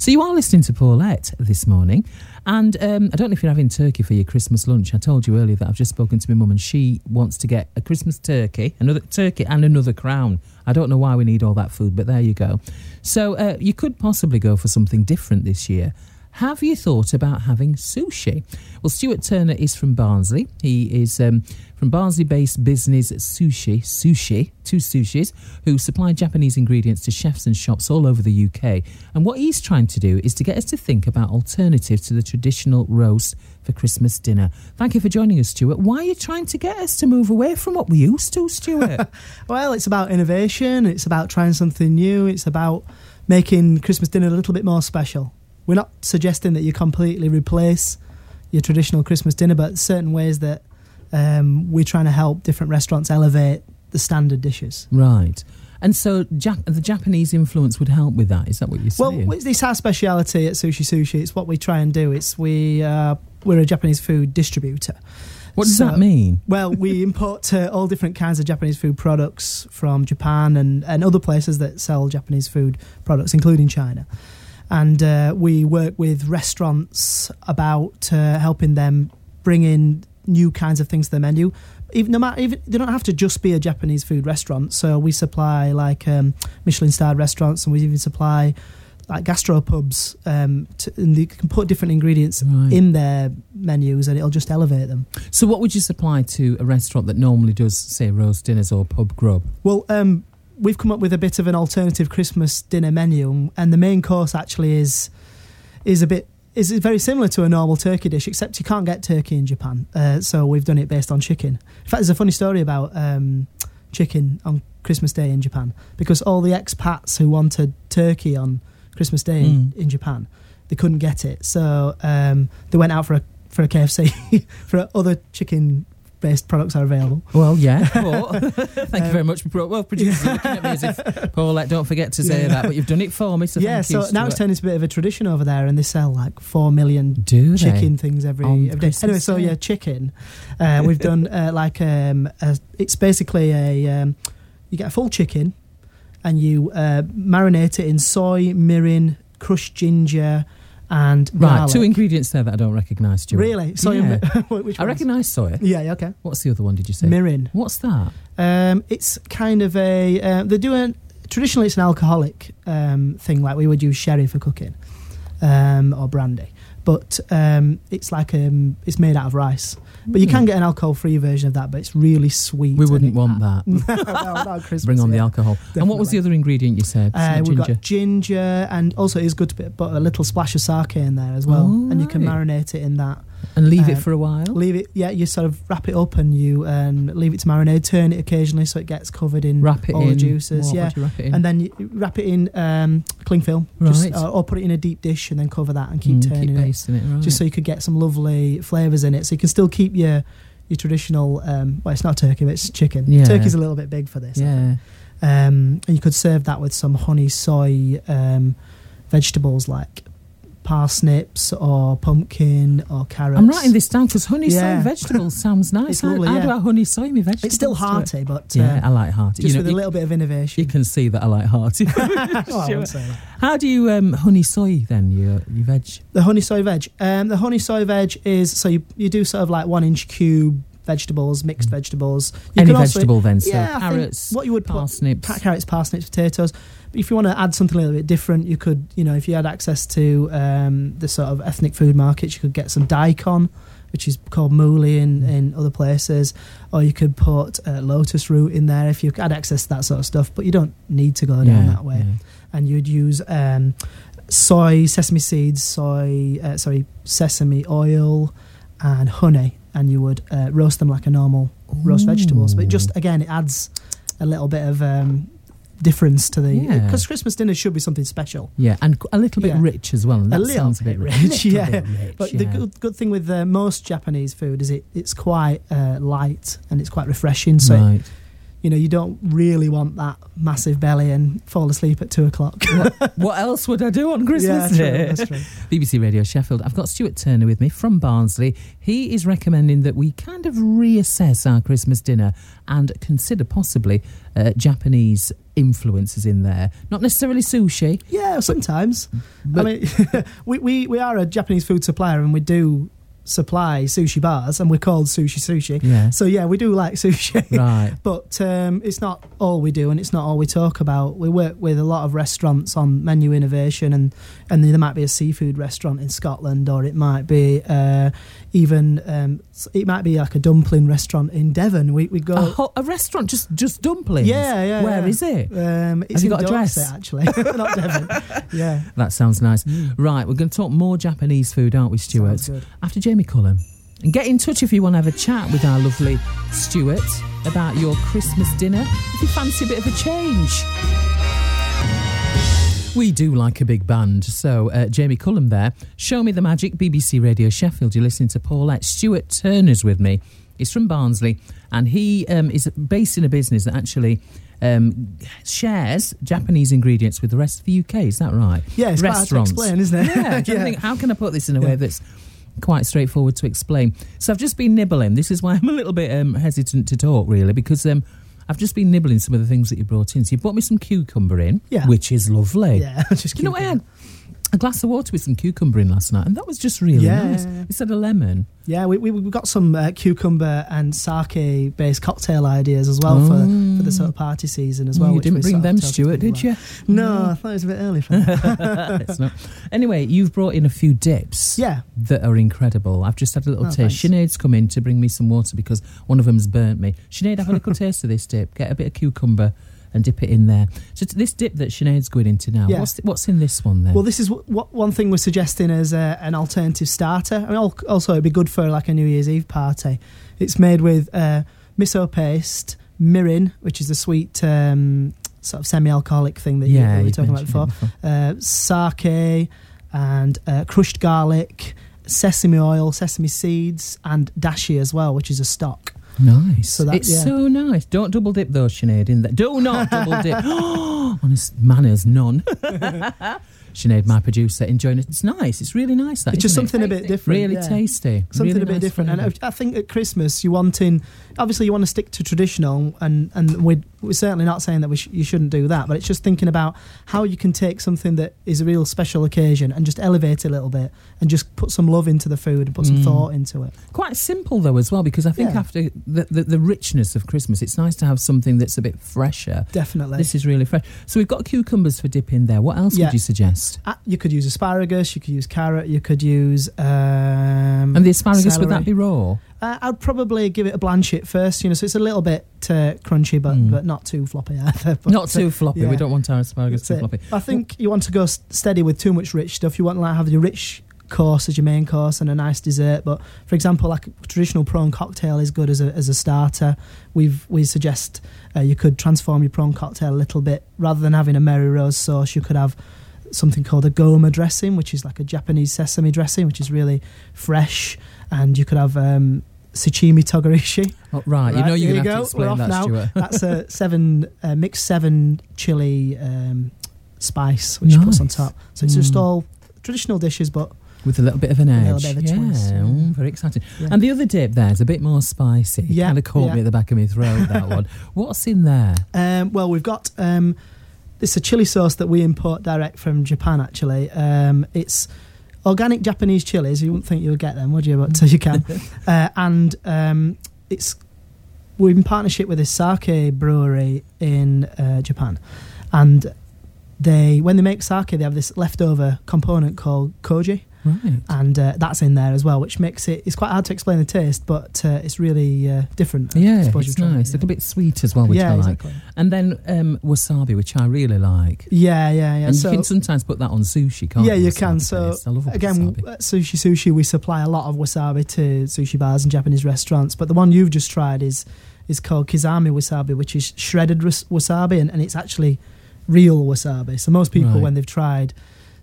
So you are listening to Paulette this morning, and um, I don't know if you're having turkey for your Christmas lunch. I told you earlier that I've just spoken to my mum, and she wants to get a Christmas turkey, another turkey, and another crown. I don't know why we need all that food, but there you go. So uh, you could possibly go for something different this year. Have you thought about having sushi? Well, Stuart Turner is from Barnsley. He is um, from Barnsley based business Sushi, Sushi, two sushis, who supply Japanese ingredients to chefs and shops all over the UK. And what he's trying to do is to get us to think about alternatives to the traditional roast for Christmas dinner. Thank you for joining us, Stuart. Why are you trying to get us to move away from what we used to, Stuart? well, it's about innovation, it's about trying something new, it's about making Christmas dinner a little bit more special. We're not suggesting that you completely replace your traditional Christmas dinner, but certain ways that um, we're trying to help different restaurants elevate the standard dishes. right. And so Jap- the Japanese influence would help with that. Is that what you're saying? Well, it's our speciality at Sushi Sushi. It's what we try and do. It's we uh, we're a Japanese food distributor. what does so- that mean? Well, we import uh, all different kinds of Japanese food products from Japan and, and other places that sell Japanese food products, including China. And uh, we work with restaurants about uh, helping them bring in new kinds of things to the menu. Even no matter, even they don't have to just be a Japanese food restaurant. So we supply like um, Michelin starred restaurants, and we even supply like gastropubs. Um, to, and they can put different ingredients Right. in their menus, and it'll just elevate them. So, what would you supply to a restaurant that normally does, say, roast dinners or pub grub? Well, um, we've come up with a bit of an alternative Christmas dinner menu, and- the main course actually is is a bit is very similar to a normal turkey dish, except you can't get turkey in Japan. Uh, so we've done it based on chicken. In fact, there's a funny story about um, chicken on Christmas Day in Japan because all the expats who wanted turkey on Christmas Day in, Mm. in Japan, they couldn't get it, so um, they went out for a for a KFC for other chicken based products are available. Well, yeah. Thank you Um, very much. Pro- Well, producer, you're looking at me as if, Paulette, don't forget to say Yeah. that, but you've done it for me, so yeah, thank you. so now it's turned into a bit of a tradition over there, and they sell like four million Do they? chicken things every, every day. Christmas Anyway, so yeah, chicken. Uh, we've done uh, like um, a, it's basically a um, you get a full chicken, and you uh, marinate it in soy, mirin, crushed ginger, and Right, garlic. two ingredients there that I don't recognise, Stuart. Really? Soy Yeah. and which I recognise soya. Yeah, yeah, okay. What's the other one, did you say? Mirin. What's that? Um, it's kind of a uh, they do a traditionally it's an alcoholic um, thing like we would use sherry for cooking um, or brandy, but um, it's like um, it's made out of rice. But you can get an alcohol-free version of that, but it's really sweet. Hmm. We wouldn't want that. no, Bring on the alcohol. And what was the other ingredient you said? Uh, we've ginger. got ginger, and also it is good to put put a little splash of sake in there as well, Oh, and you can right. marinate it in that. and leave it uh, for a while. Leave it, yeah. You sort of wrap it up and you um, leave it to marinate. Turn it occasionally so it gets covered in wrap it all in. the juices. Yeah, wrap it in? and then you wrap it in um, cling film, just, Right. or, or put it in a deep dish and then cover that and keep Mm, turning keep it, it. Right. just so you could get some lovely flavors in it. So you can still keep your your traditional. Um, well, it's not turkey, but it's chicken. Yeah. Turkey's a little bit big for this. Yeah. Um, and you could serve that with some honey soy um, vegetables like parsnips or pumpkin or carrots. I'm writing this down because honey Yeah. soy vegetables sounds nice. How- lovely, how, yeah. do I honey soy me vegetables? It's still hearty, but Yeah, uh, I like hearty. just you know, with a little bit of innovation. you can see that I like hearty. Oh, Sure. that. How do you um, honey soy then your your veg? The honey soy veg. Um, the honey soy veg is so you, you do sort of like one inch cube vegetables, mixed vegetables. You Any can also- vegetable then, so yeah, carrots, what you would put parsnips. ca- carrots, parsnips, potatoes. If you want to add something a little bit different, you could, you know, if you had access to um, the sort of ethnic food markets, you could get some daikon, which is called mooli in, Mm. in other places, or you could put uh, lotus root in there if you had access to that sort of stuff. But you don't need to go down yeah, that way yeah. and you'd use um, soy, sesame seeds, soy, uh, sorry, sesame oil, and honey, and you would uh, roast them like a normal roast vegetables. But just again, it adds a little bit of um, difference to the Yeah. because Christmas dinner should be something special. Yeah, and a little bit Yeah. rich as well. That A little sounds a bit rich, rich. Yeah. rich, But the good, good thing with uh, most Japanese food is it it's quite uh, light and it's quite refreshing. So right. you know you don't really want that massive belly and fall asleep at two o'clock. what else would I do on Christmas yeah, Day? true, that's true. BBC Radio Sheffield. I've got Stuart Turner with me from Barnsley. He is recommending that we kind of reassess our Christmas dinner and consider possibly uh, Japanese influences in there. Not necessarily sushi. Yeah, sometimes. But- I mean, we, we, we are a Japanese food supplier and we do supply sushi bars and we're called Sushi Sushi. Yeah. So, yeah, we do like sushi. Right. But um, it's not all we do and it's not all we talk about. We work with a lot of restaurants on menu innovation and, and there might be a seafood restaurant in Scotland or it might be uh, even, um, it might be like a dumpling restaurant in Devon. We, we go... A, ho- a restaurant just just dumplings. Yeah, yeah, Where yeah. is it? um, it's you in got a dress? Actually, not Devon. Yeah, That sounds nice. Right, we're going to talk more Japanese food, aren't we, Stuart? After Jamie Cullum. And get in touch if you want to have a chat with our lovely Stuart about your Christmas dinner. If you fancy a bit of a change. We do like a big band. So, uh, Jamie Cullum there. Show Me the Magic, BBC Radio Sheffield. You're listening to Paulette. Stuart Turner's with me. He's from Barnsley and he um, is based in a business that actually um, shares Japanese ingredients with the rest of the UK. Is that right? Yeah, it's quite hard to Restaurants. explain, isn't it? Yeah, I'm trying to Yeah. think, how can I put this in a way Yeah. that's quite straightforward to explain? So I've just been nibbling. This is why I'm a little bit um, hesitant to talk, really, because um, I've just been nibbling some of the things that you brought in. So you brought me some cucumber in, Yeah. which is lovely. Yeah, just you know what I had? A glass of water with some cucumber in last night, and that was just really Yeah, nice. Instead of lemon. Yeah, we, we, we've got some uh, cucumber and sake based cocktail ideas as well for, for the sort of party season as well. you didn't we bring them, Stuart, did you? about. No, I thought it was a bit early for that. it's not. Anyway, you've brought in a few dips. yeah, that are incredible. I've just had a little Oh, taste. thanks. Sinead's come in to bring me some water because one of them's burnt me. Sinead, have a little taste of this dip. Get a bit of cucumber and dip it in there. So this dip that Sinead's going into now, Yeah. what's what's in this one then? well, this is what, what one thing we're suggesting as a, an alternative starter. I mean, also it'd be good for like a New Year's Eve party. It's made with uh, miso paste, mirin, which is a sweet um, sort of semi-alcoholic thing that you, yeah, we were talking about mentioned before. uh, sake and uh, crushed garlic, sesame oil, sesame seeds, and dashi as well, which is a stock. Nice. So that- it's yeah. so nice. Don't double dip though, Sinead. In that, do not double dip. Honest manners, none. Sinead, my producer, enjoying it. It's nice. It's really nice. That It's just isn't it? something a bit different. really yeah. tasty. Something Really a bit nice different, flavour. and I think at Christmas you want wanting, obviously you want to stick to traditional, and and we're, we're certainly not saying that we sh- you shouldn't do that, but it's just thinking about how you can take something that is a real special occasion and just elevate it a little bit, and just put some love into the food and put some Mm. thought into it. Quite simple though as well, because I think Yeah. after the, the the richness of Christmas, it's nice to have something that's a bit fresher. Definitely. This is really fresh. So we've got cucumbers for dip in there. What else Yeah. would you suggest? Uh, you could use asparagus, you could use carrot, you could use. Um, And the asparagus would that be raw? Uh, I'd probably give it a blanch it first, you know, so it's a little bit uh, crunchy, but Mm. but not too floppy either. But, Not too floppy. yeah. We don't want our asparagus That's too it. floppy. I think you want to go steady with too much rich stuff. You want to like, have your rich course as your main course and a nice dessert. But for example, like a traditional prawn cocktail is good as a, as a starter. We've we suggest uh, you could transform your prawn cocktail a little bit rather than having a Mary Rose sauce. You could have something called a goma dressing, which is like a Japanese sesame dressing, which is really fresh. And you could have um, shichimi togarashi. Oh, right. you know you're going to you have to go. We're explain off that, now. Stuart. That's a seven uh, mixed seven chili um, spice, which you put on top. So it's just Mm. all traditional dishes, but With a little bit of an a edge. little bit of a yeah, twist, mm, very exciting. yeah. And the other dip there is a bit more spicy. Yeah, Kind of caught yeah. me at the back of my throat, that one. What's in there? Um, well, we've got um, it's a chili sauce that we import direct from Japan. Actually, um, it's organic Japanese chilies. You wouldn't think you would get them, would you? But so you can. uh, and um, it's we're in partnership with a sake brewery in uh, Japan, and they when they make sake, they have this leftover component called koji, Right. and uh, that's in there as well, which makes it it's quite hard to explain the taste, but uh, it's really uh, different. I Yeah, suppose it's it, nice. A little bit sweet as well, which yeah, I like. exactly. And then um, wasabi, which I really like. Yeah, yeah, yeah. and so you can sometimes put that on sushi, can't yeah, you? you can. So. Again, wasabi. at sushi sushi, we supply a lot of wasabi to sushi bars and Japanese restaurants. But the one you've just tried is is called kizami wasabi, which is shredded wasabi, and, and it's actually real wasabi. So most people, Right. when they've tried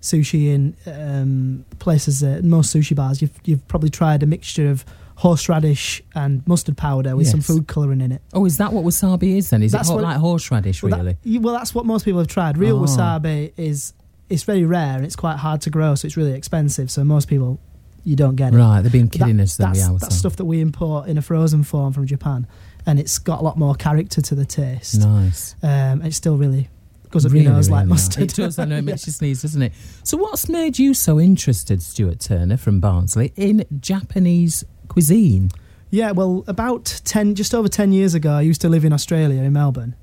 sushi in um, places, uh, most sushi bars, you've you've probably tried a mixture of horseradish and mustard powder with some food colouring in it. Oh, is that what wasabi is then? Is That's it hot, what- like horseradish, Well, really? y- well, that's what most people have tried. Real Oh. wasabi is it's very rare and it's quite hard to grow, so it's really expensive. So most people you don't get it. Right, they've been kidding us then, that's, that's stuff that we import in a frozen form from Japan, and it's got a lot more character to the taste. Nice. Um, it's still really, goes up Really, your nose really like nice. mustard. It does. I know it makes you sneeze, doesn't it? So, what's made you so interested, Stuart Turner from Barnsley, in Japanese cuisine? Yeah, well, about 10, just over 10 years ago, I used to live in Australia, in Melbourne.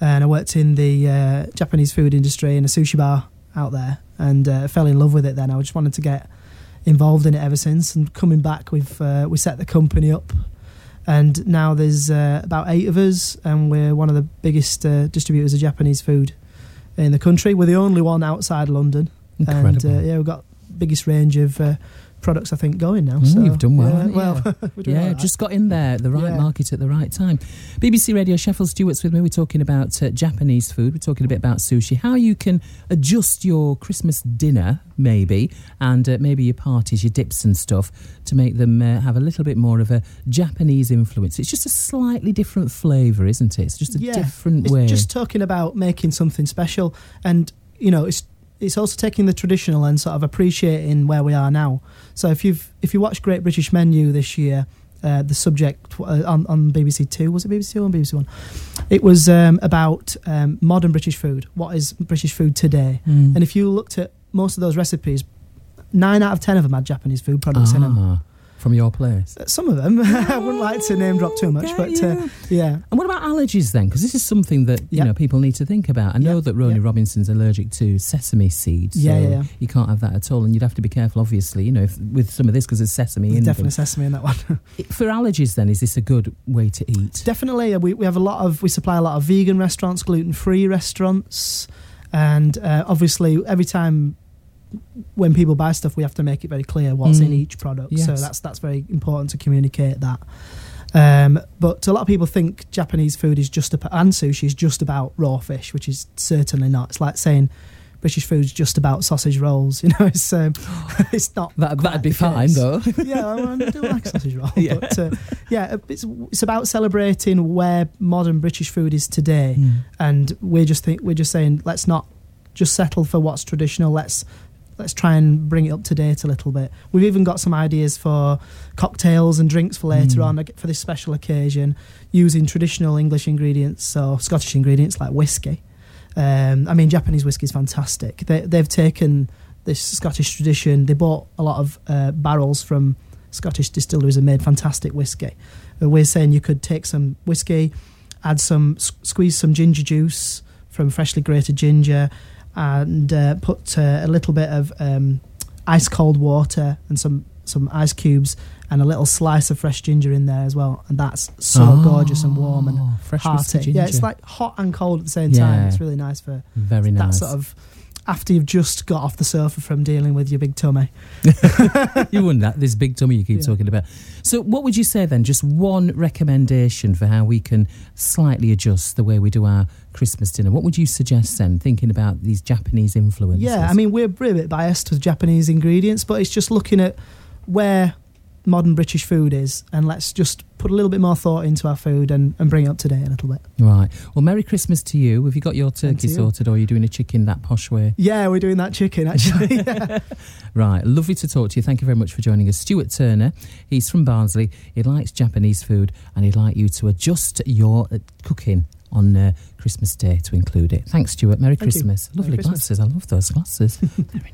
And I worked in the uh, Japanese food industry in a sushi bar out there and uh, fell in love with it then. I just wanted to get involved in it ever since. And coming back, we've uh, we set the company up. And now there's uh, about eight of us, and we're one of the biggest uh, distributors of Japanese food in the country. We're the only one outside London. Incredible. And uh, yeah, we've got biggest range of uh, products I think going now. Mm, so you've done well, Yeah, well, yeah, right. just got in there the right Yeah. market at the right time. BBC Radio Sheffield Stuart's with me. We're talking about uh, Japanese food. We're talking a bit about sushi. How you can adjust your Christmas dinner, maybe, and uh, maybe your parties, your dips and stuff, to make them uh, have a little bit more of a Japanese influence. It's just a slightly different flavour, isn't it? It's just a Yeah, different It's way. just talking about making something special, and you know, it's it's also taking the traditional and sort of appreciating where we are now. So if you've if you watched Great British Menu this year, uh, the subject uh, on on BBC Two was it BBC Two or BBC One? It was um, about um, modern British food. What is British food today? Mm. And if you looked at most of those recipes, nine out of ten of them had Japanese food products in them. From your place. Some of them. I wouldn't like to name drop too much, but uh, yeah. yeah. And what about allergies then? Because this is something that you Yeah. know people need to think about. I know Yeah, that Ronnie yeah. Robinson's allergic to sesame seeds. Yeah, so yeah, yeah. You can't have that at all, and you'd have to be careful, obviously. You know, if, with some of this because there's sesame in Definitely them. sesame in that one. For allergies, then, is this a good way to eat? Definitely, uh, we, we have a lot of we supply a lot of vegan restaurants, gluten free restaurants, and uh, obviously every time when people buy stuff, we have to make it very clear what's in Mm. each product. So that's that's very important to communicate that. Um, but a lot of people think Japanese food is just about, and sushi is just about raw fish, which is certainly not. It's like saying British food is just about sausage rolls. You know, it's um, it's not. That, that'd be fine, though. yeah, I do like sausage roll. Yeah. But uh, yeah, it's it's about celebrating where modern British food is today, Mm. and we're just think we're just saying let's not just settle for what's traditional. Let's let's try and bring it up to date a little bit. We've even got some ideas for cocktails and drinks for later Mm. on for this special occasion, using traditional English ingredients, so Scottish ingredients like whiskey. Um, I mean, Japanese whiskey is fantastic. They, they've taken this Scottish tradition. They bought a lot of uh, barrels from Scottish distilleries and made fantastic whiskey. Uh, we're saying you could take some whiskey, add some, s- squeeze some ginger juice from freshly grated ginger, and uh, put uh, a little bit of um, ice cold water and some some ice cubes and a little slice of fresh ginger in there as well. And that's so Oh, gorgeous and warm and fresh hearty. Yeah, it's like hot and cold at the same time. It's really nice for very that sort of after you've just got off the sofa from dealing with your big tummy. you wouldn't that this big tummy you keep Yeah. talking about. So, what would you say then? Just one recommendation for how we can slightly adjust the way we do our Christmas dinner. What would you suggest then? Thinking about these Japanese influences. Yeah, I mean we're, we're a bit biased with Japanese ingredients, but it's just looking at where modern British food is, and let's just put a little bit more thought into our food and, and bring it up to date a little bit. right. Well, Merry Christmas to you. Have you got your turkey you. sorted, or are you doing a chicken that posh way? Yeah, we're doing that chicken actually. Yeah. Right, lovely to talk to you. Thank you very much for joining us. Stuart Turner, he's from Barnsley. He likes Japanese food and he'd like you to adjust your uh, cooking on uh, Christmas Day to include it. Thanks, Stuart. Merry Thank you. Christmas. Merry Lovely Christmas. glasses. I love those glasses. very nice.